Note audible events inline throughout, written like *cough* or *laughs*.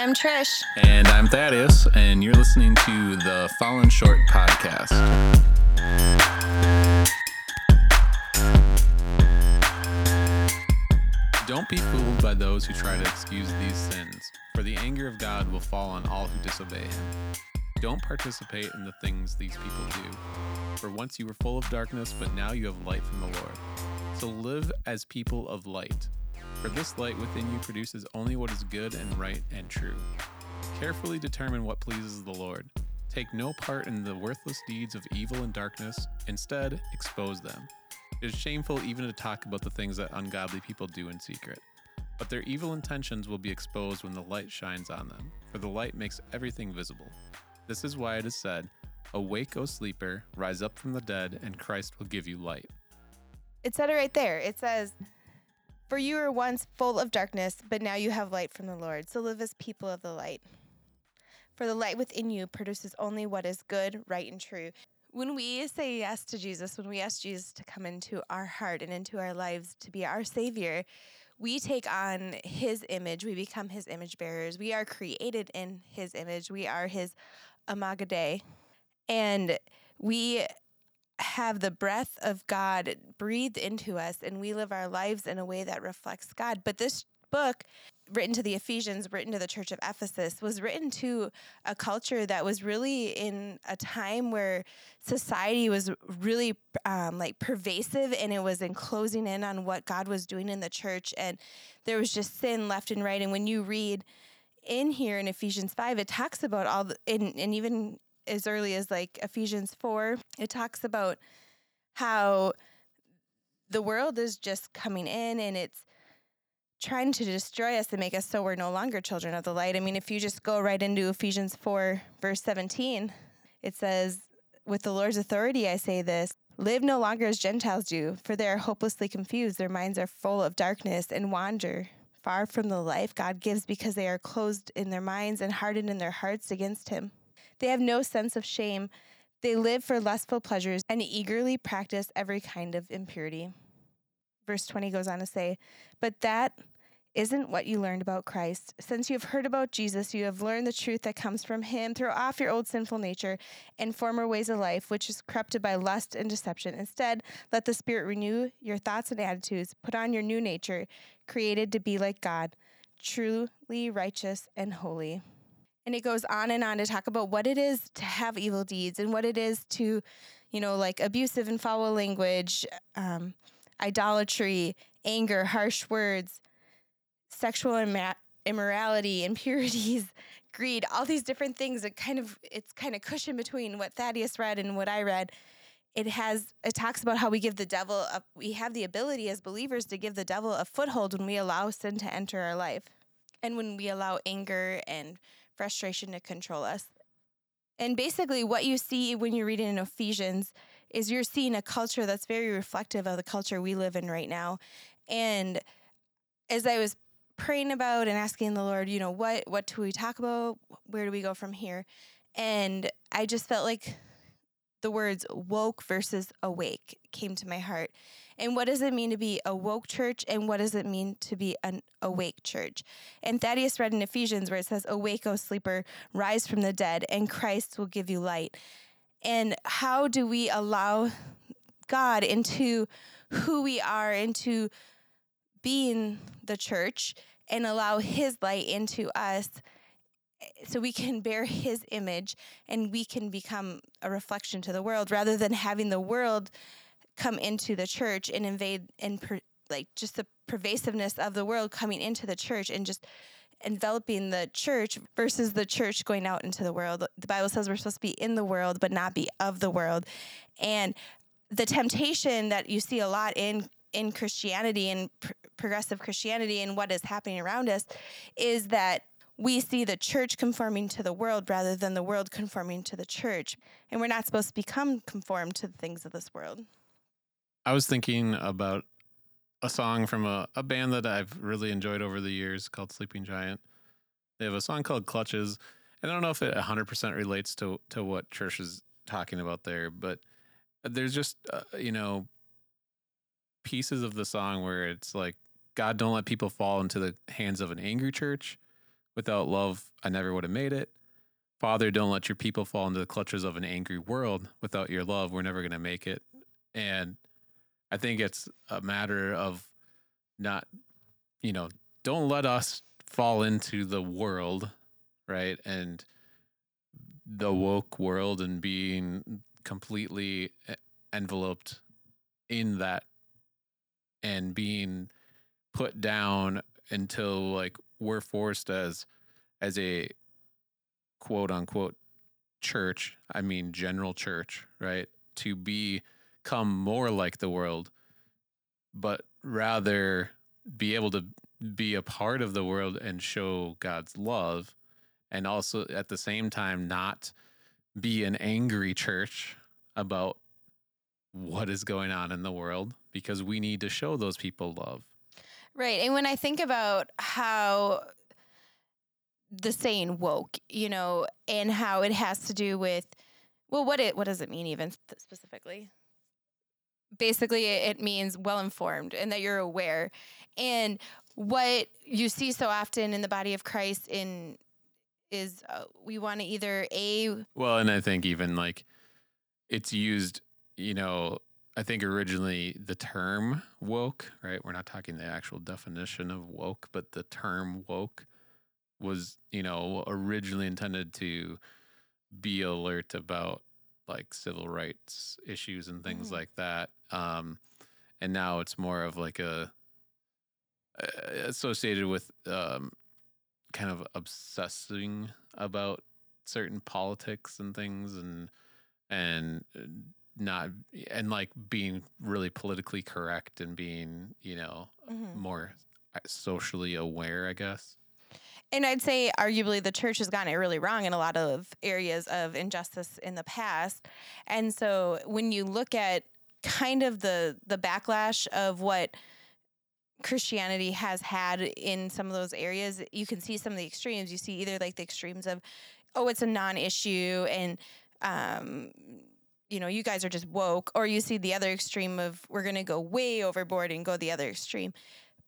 I'm Trish. And I'm Thaddeus, and you're listening to the Fallen Short podcast. Don't be fooled by those who try to excuse these sins, for the anger of God will fall on all who disobey him. Don't participate in the things these people do, for once you were full of darkness, but now you have light from the Lord. So live as people of light, for this light within you produces only what is good and right and true. Carefully determine what pleases the Lord. Take no part in the worthless deeds of evil and darkness, instead, expose them. It is shameful even to talk about the things that ungodly people do in secret. But their evil intentions will be exposed when the light shines on them, for the light makes everything visible. This is why it is said, Awake, O sleeper, rise up from the dead, and Christ will give you light. It said it right there. It says, For you were once full of darkness, but now you have light from the Lord. So live as people of the light. For the light within you produces only what is good, right, and true. When we say yes to Jesus, when we ask Jesus to come into our heart and into our lives to be our Savior, we take on His image. We become His image bearers. We are created in His image. We are His Imago Dei. And we have the breath of God breathed into us, and we live our lives in a way that reflects God. But this book written to the Ephesians, written to the church of Ephesus, was written to a culture that was really in a time where society was really um, like pervasive and it was enclosing in on what God was doing in the church. And there was just sin left and right. And when you read in here in Ephesians 5, it talks about all the, and, and even as early as like Ephesians 4, it talks about how the world is just coming in and it's trying to destroy us and make us so we're no longer children of the light. I mean, if you just go right into Ephesians 4, verse 17, it says, With the Lord's authority, I say this live no longer as Gentiles do, for they are hopelessly confused. Their minds are full of darkness and wander far from the life God gives because they are closed in their minds and hardened in their hearts against Him. They have no sense of shame. They live for lustful pleasures and eagerly practice every kind of impurity. Verse 20 goes on to say, But that isn't what you learned about Christ. Since you have heard about Jesus, you have learned the truth that comes from him. Throw off your old sinful nature and former ways of life, which is corrupted by lust and deception. Instead, let the Spirit renew your thoughts and attitudes. Put on your new nature, created to be like God, truly righteous and holy. And it goes on and on to talk about what it is to have evil deeds and what it is to, you know, like abusive and foul language, um, idolatry, anger, harsh words sexual imma- immorality, *laughs* impurities, greed, all these different things. It kind of it's kind of cushion between what Thaddeus read and what I read. It has it talks about how we give the devil a, we have the ability as believers to give the devil a foothold when we allow sin to enter our life and when we allow anger and frustration to control us. And basically what you see when you read reading in Ephesians is you're seeing a culture that's very reflective of the culture we live in right now. And as I was praying about and asking the Lord, you know, what what do we talk about? Where do we go from here? And I just felt like the words woke versus awake came to my heart. And what does it mean to be a woke church? And what does it mean to be an awake church? And Thaddeus read in Ephesians where it says, Awake, O sleeper, rise from the dead, and Christ will give you light. And how do we allow God into who we are, into being the church? and allow His light into us Eh, so we can *laughs* bear His image and we can become a reflection to the world rather than having the world come into the church and invade and per, like just the pervasiveness of the world coming into the church and just enveloping the church versus the church going out into the world. The Bible says we're supposed to be in the world but not be of the world. And the temptation that you see a lot in in Christianity and pr- progressive Christianity and what is happening around us is that we see the church conforming to the world rather than the world conforming to the church. And we're not supposed to become conformed to the things of this world. I was thinking about a song from a, a band that I've really enjoyed over the years called Sleeping Giant. They have a song called Clutches. And I don't know if it 100% relates to, to what Trish is talking about there, but there's just, uh, you know, pieces of the song where it's like, God, don't let people fall into the hands of an angry church, Without love, I never would have made it. Father, don't let your people fall into the clutches of an angry world. Without your love, we're never going to make it. And I think it's a matter of not, you know, don't let us fall into the world, right? And the woke world and being completely enveloped in that and being put down until like we're forced as as a quote unquote church i mean general church right to be come more like the world but rather be able to be a part of the world and show god's love and also at the same time not be an angry church about what is going on in the world because we need to show those people love Right. And when I think about how the saying woke, you know, and how it has to do with well, what it what does it mean even specifically? Basically, it means well informed and that you're aware. And what you see so often in the body of Christ in is uh, we want to either a Well, and I think even like it's used, you know, I think originally the term woke, right? We're not talking the actual definition of woke, but the term woke was, you know, originally intended to be alert about like civil rights issues and things Mhm. like that. Um, and now it's more of like a uh, associated with um, kind of obsessing about certain politics and things and and uh, not and like being really politically correct and being you know more uh, socially aware i guess And I'd say, arguably, the church has gotten it really wrong in a lot of areas of injustice in the past. And so, when you look at kind of the the backlash of what Christianity has had in some of those areas, you can see some of the extremes. You see either like the extremes of, oh, it's a non-issue, and um, you know, you guys are just woke, or you see the other extreme of we're going to go way overboard and go the other extreme.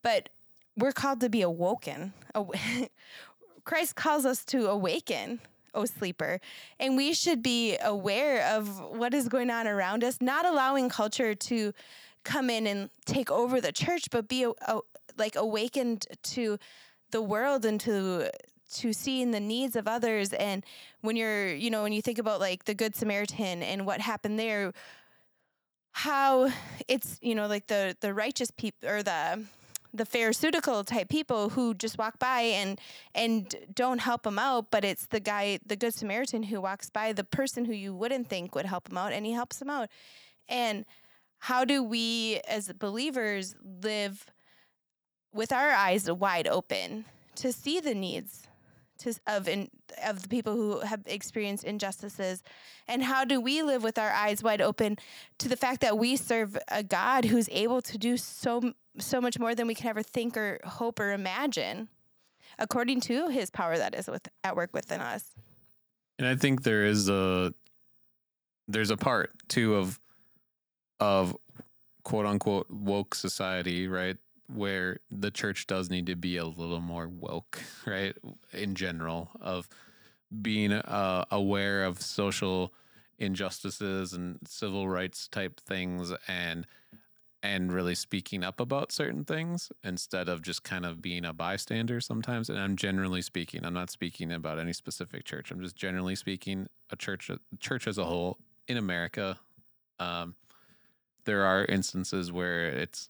But we're called to be awoken. *laughs* Christ calls us to awaken, O sleeper. And we should be aware of what is going on around us, not allowing culture to come in and take over the church, but be a, a- like awakened to the world and to to seeing the needs of others. And when you're you know when you think about like the good samaritan and what happened there how it's you know like the the righteous people or the the pharisaical type people who just walk by and and don't help him out but it's the guy the good samaritan who walks by the person who you wouldn't think would help him out and he helps him out. And how do we as believers live with our eyes wide open to see the needs to, of in, of the people who have experienced injustices. And how do we live with our eyes wide open to the fact that we serve a God who's able to do so so much more than we can ever think or hope or imagine according to his power that is with, at work within us? And i think there is a there's a part too of of quote unquote woke society right where the church does need to be a little more woke *laughs* right in general of being uh, aware of social injustices and civil rights type things and and really speaking up about certain things instead of just kind of being a bystander sometimes. And i'm generally speaking i'm not speaking about any specific church. I'm just generally speaking a church church as a whole in america. Um, there are instances where it's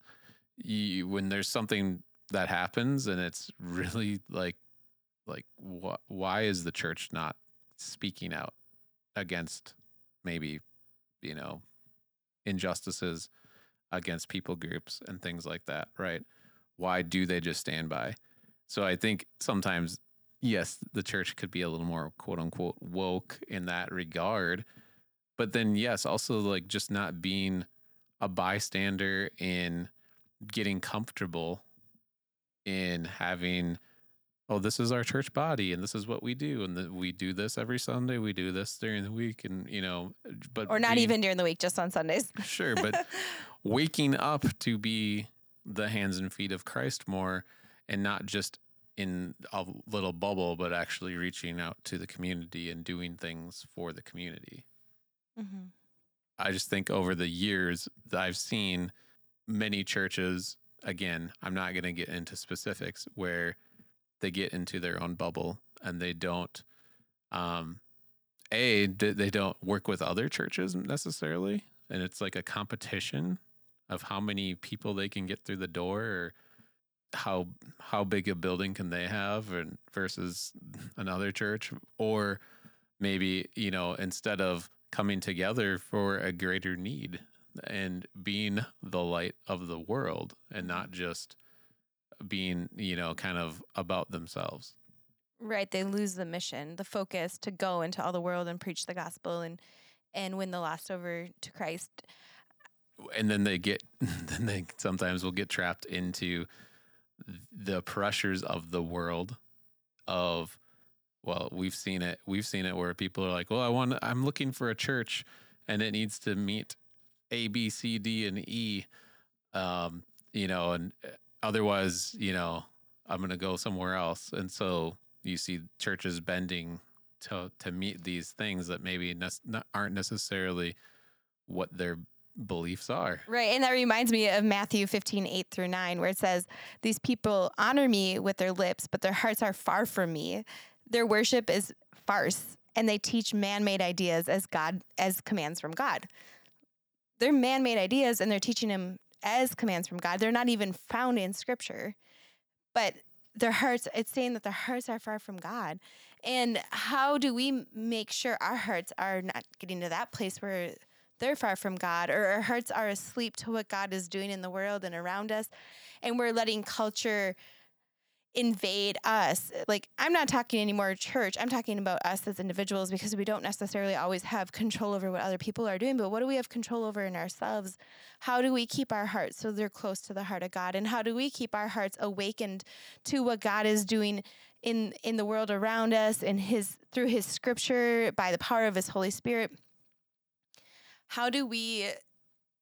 you, when there's something that happens and it's really like like wh- why is the church not speaking out against maybe you know injustices against people groups and things like that right? Why do they just stand by? So i think sometimes yes the church could be a little more quote unquote woke in that regard but then yes also like just not being a bystander in getting comfortable in having oh this is our church body and this is what we do and that we do this every sunday we do this during the week and you know but or not being- even during the week just on sundays *laughs* sure but *laughs* waking up to be the hands and feet of christ more and not just in a little bubble, but actually reaching out to the community and doing things for the community. Mm-hmm. I just think over the years that I've seen many churches, again, I'm not going to get into specifics, where they get into their own bubble and they don't, um, A, they don't work with other churches necessarily. And it's like a competition of how many people they can get through the door or how how big a building can they have and versus another church or maybe you know instead of coming together for a greater need and being the light of the world and not mm-hmm. just being you know kind of about themselves Right. They lose the mission, the focus to go into all the world and preach the gospel and and win the lost over to Christ. and then they get *laughs* then they sometimes will get trapped into the pressures of the world of well we've seen it we've seen it where people are like well i want i'm looking for a church and it needs to meet a b c d and e um you know and uh, otherwise you know i'm going to go somewhere else and so you see churches bending to to meet these things that maybe not, aren't necessarily what their beliefs are Right. And that reminds me of Matthew 15, 8 through 9, where it says, These people honor me with their lips, but their hearts are far from me. Their worship is farce, and they teach man made ideas as God as commands from God. They're man made ideas and they're teaching them as commands from God. They're not even found in scripture. But their hearts, it's saying that their hearts are far from God. And how do we make sure our hearts are not getting to that place where they're far from God or our hearts are asleep to what God is doing in the world and around us and we're letting culture invade us. Like I'm not talking anymore church. I'm talking about us as individuals because we don't necessarily always have control over what other people are doing, but what do we have control over in ourselves? How do we keep our hearts so they're close to the heart of God? And how do we keep our hearts awakened to what God is doing in in the world around us and his through his scripture by the power of his Holy Spirit? How do we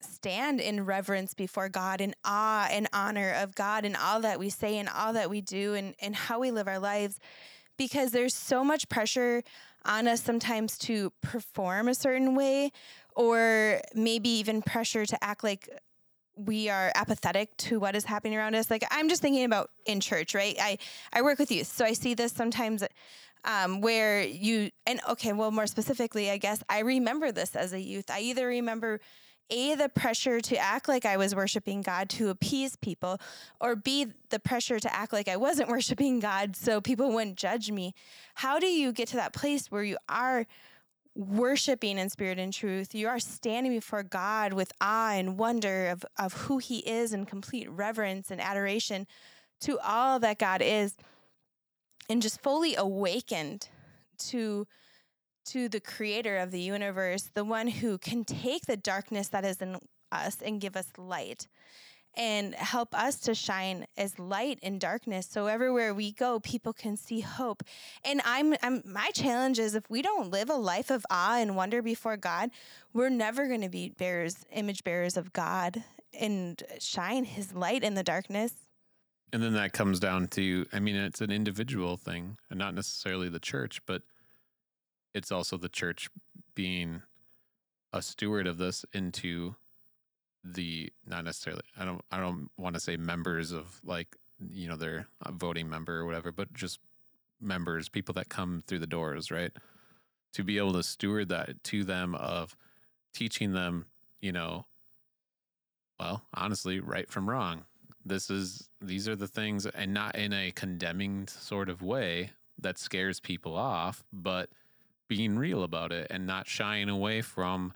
stand in reverence before God in awe and honor of God and all that we say and all that we do and, and how we live our lives. Because there's so much pressure on us sometimes to perform a certain way or maybe even pressure to act like we are apathetic to what is happening around us. Like i'm just thinking about in church right? I i work with youth. So i see this sometimes um, where you and okay well more specifically i guess i remember this as a youth. I either remember a the pressure to act like i was worshiping god to appease people or b the pressure to act like i wasn't *laughs* worshiping god so people wouldn't judge me. How do you get to that place where you are worshiping in spirit and truth? You are standing before god with awe and wonder of, of who he is and complete reverence and adoration to all that god is and just fully awakened to to the creator of the universe, the one who can take the darkness that is in us and give us light and help us to shine as light in darkness. So everywhere we go people can see hope. And I'm, I'm my challenge is if we don't live a life of awe and wonder before god we're never going to be bearers image bearers of god and shine his light in the darkness. And then that comes down to, I mean, it's an individual thing and not necessarily the church, but it's also the church being a steward of this into the not necessarily I don't I don't want to say members of like you know their uh, voting member or whatever, but just members, people that come through the doors, right? To be able to steward that to them of teaching them, you know, well, honestly, right from wrong. This is these are the things and not in a condemning sort of way that scares people off, but being real about it and not shying away from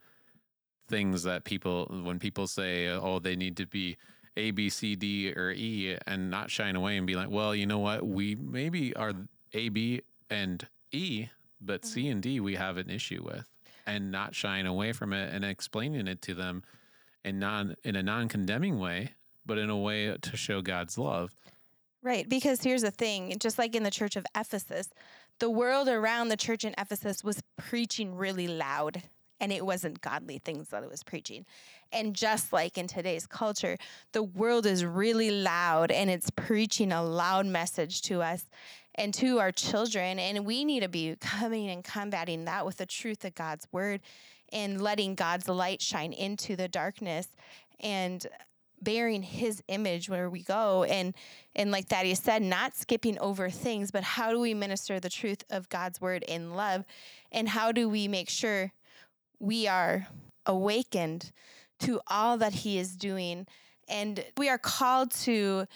things that people when people say oh they need to be a b c d or e and not shying away and be like well you know what? We maybe are a b and e but c mm-hmm. and d we have an issue with and not shying away from it and explaining it to them in non in a non-condemning way but in a way to show god's love. Right, because here's the thing, just like in the church of Ephesus, the world around the church in Ephesus was preaching really loud and it wasn't godly things that it was preaching. And just like in today's culture, the world is really loud and it's preaching a loud message to us and to our children. And we need to be coming and combating that with the truth of God's word and letting God's light shine into the darkness and bearing his image where we go. And and like Thaddeus said not skipping over things but how do we minister the truth of God's word in love? And how do we make sure we are awakened to all that he is doing? And we are called to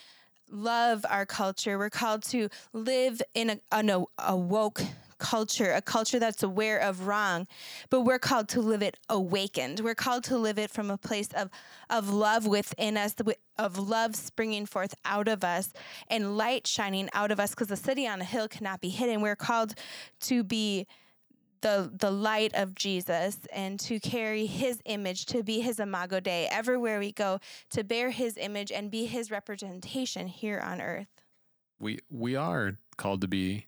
love our culture. We're called to live in a, an a woke culture, a culture that's aware of wrong, but we're called to live it awakened. We're called to live it from a place of, of love within us, of love springing forth out of us, and light shining out of us, because the city on a hill cannot be hidden. We're called to be the the light of Jesus and to carry his image to be his imago dei everywhere we go to bear his image and be his representation here on earth we we are called to be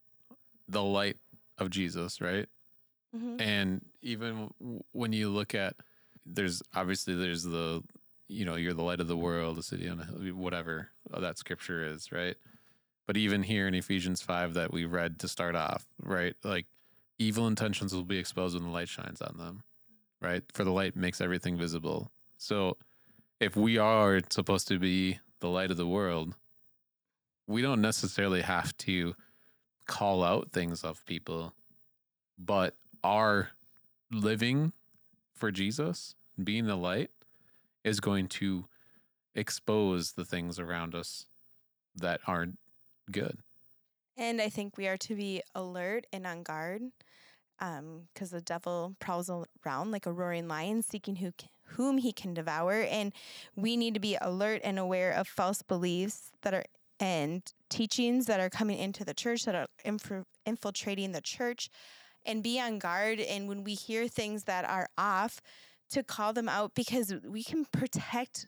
the light of Jesus, right? Mm-hmm. And even when you look at, there's obviously there's the, you know, you're the light of the world, the city on a hill, whatever that scripture is, right? But even here in Ephesians five that we read to start off, right? Like evil intentions will be exposed when the light shines on them, right? For the light makes everything visible. So if we are supposed to be the light of the world, we don't necessarily have to call out things of people, but our living for Jesus, being the light, is going to expose the things around us that aren't good. And I think we are to be alert and on guard because um, the devil prowls around like a roaring lion seeking who whom he can devour. And we need to be alert and aware of false beliefs that are and teachings that are coming into the church that are inf- infiltrating the church and be on guard. And when we hear things that are off to call them out because we can protect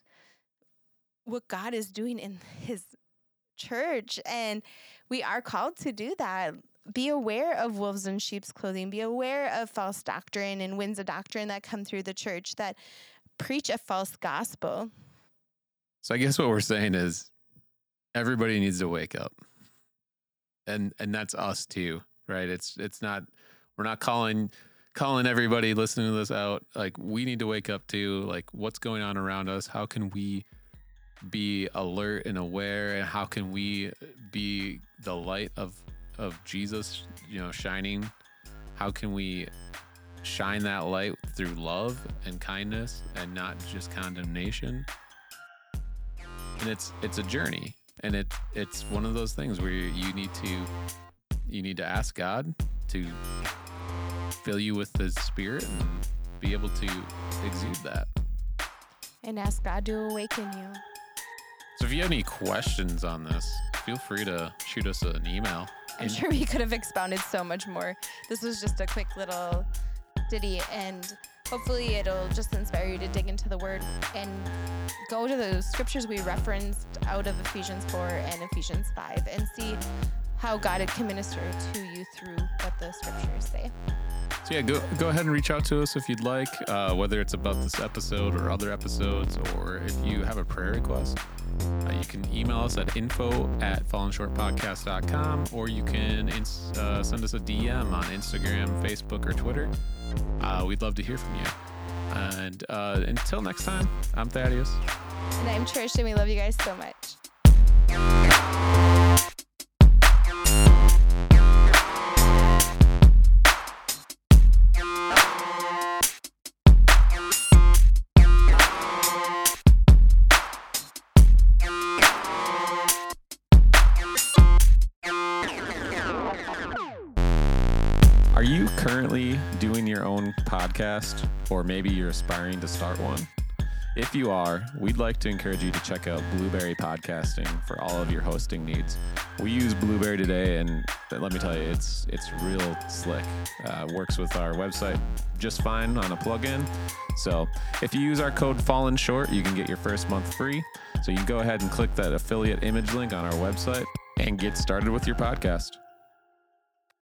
what God is doing in his church. And we are called to do that. Be aware of wolves in sheep's clothing. Be aware of false doctrine and winds of doctrine that come through the church that preach a false gospel. So i guess what we're saying is everybody needs to wake up. And and that's us too right? It's it's not we're not calling calling everybody listening to this out. Like we need to wake up too. Like what's going on around us? How can we be alert and aware? And how can we be the light of of jesus you know shining? How can we shine that light through love and kindness and not just condemnation? And it's it's a journey and it it's one of those things where you need to you need to ask God to fill you with the Spirit and be able to exude that. And ask God to awaken you. So if you have any questions on this, feel free to shoot us an email. I'm sure we could have expounded so much more. This was just a quick little ditty and hopefully it'll just inspire you to dig into the word and go to the scriptures we referenced out of Ephesians 4 and Ephesians 5 and see how God can minister to you through what the scriptures say. So yeah, go go ahead and reach out to us if you'd like, uh, whether it's about this episode or other episodes, or if you have a prayer request. Uh, you can email us at info at fallenshortpodcast.com or you can ins- uh, send us a DM on Instagram, Facebook, or Twitter. Uh, we'd love to hear from you. And uh, until next time, I'm Thaddeus. And I'm Trish, and we love you guys so much. Podcast, or maybe you're aspiring to start one. If you are, we'd like to encourage you to check out Blubrry Podcasting for all of your hosting needs. We use Blubrry today, and let me tell you, it's it's real slick. Uh, works with our website just fine on a plugin. So if you use our code Fallen Short, you can get your first month free. So you can go ahead and click that affiliate image link on our website and get started with your podcast.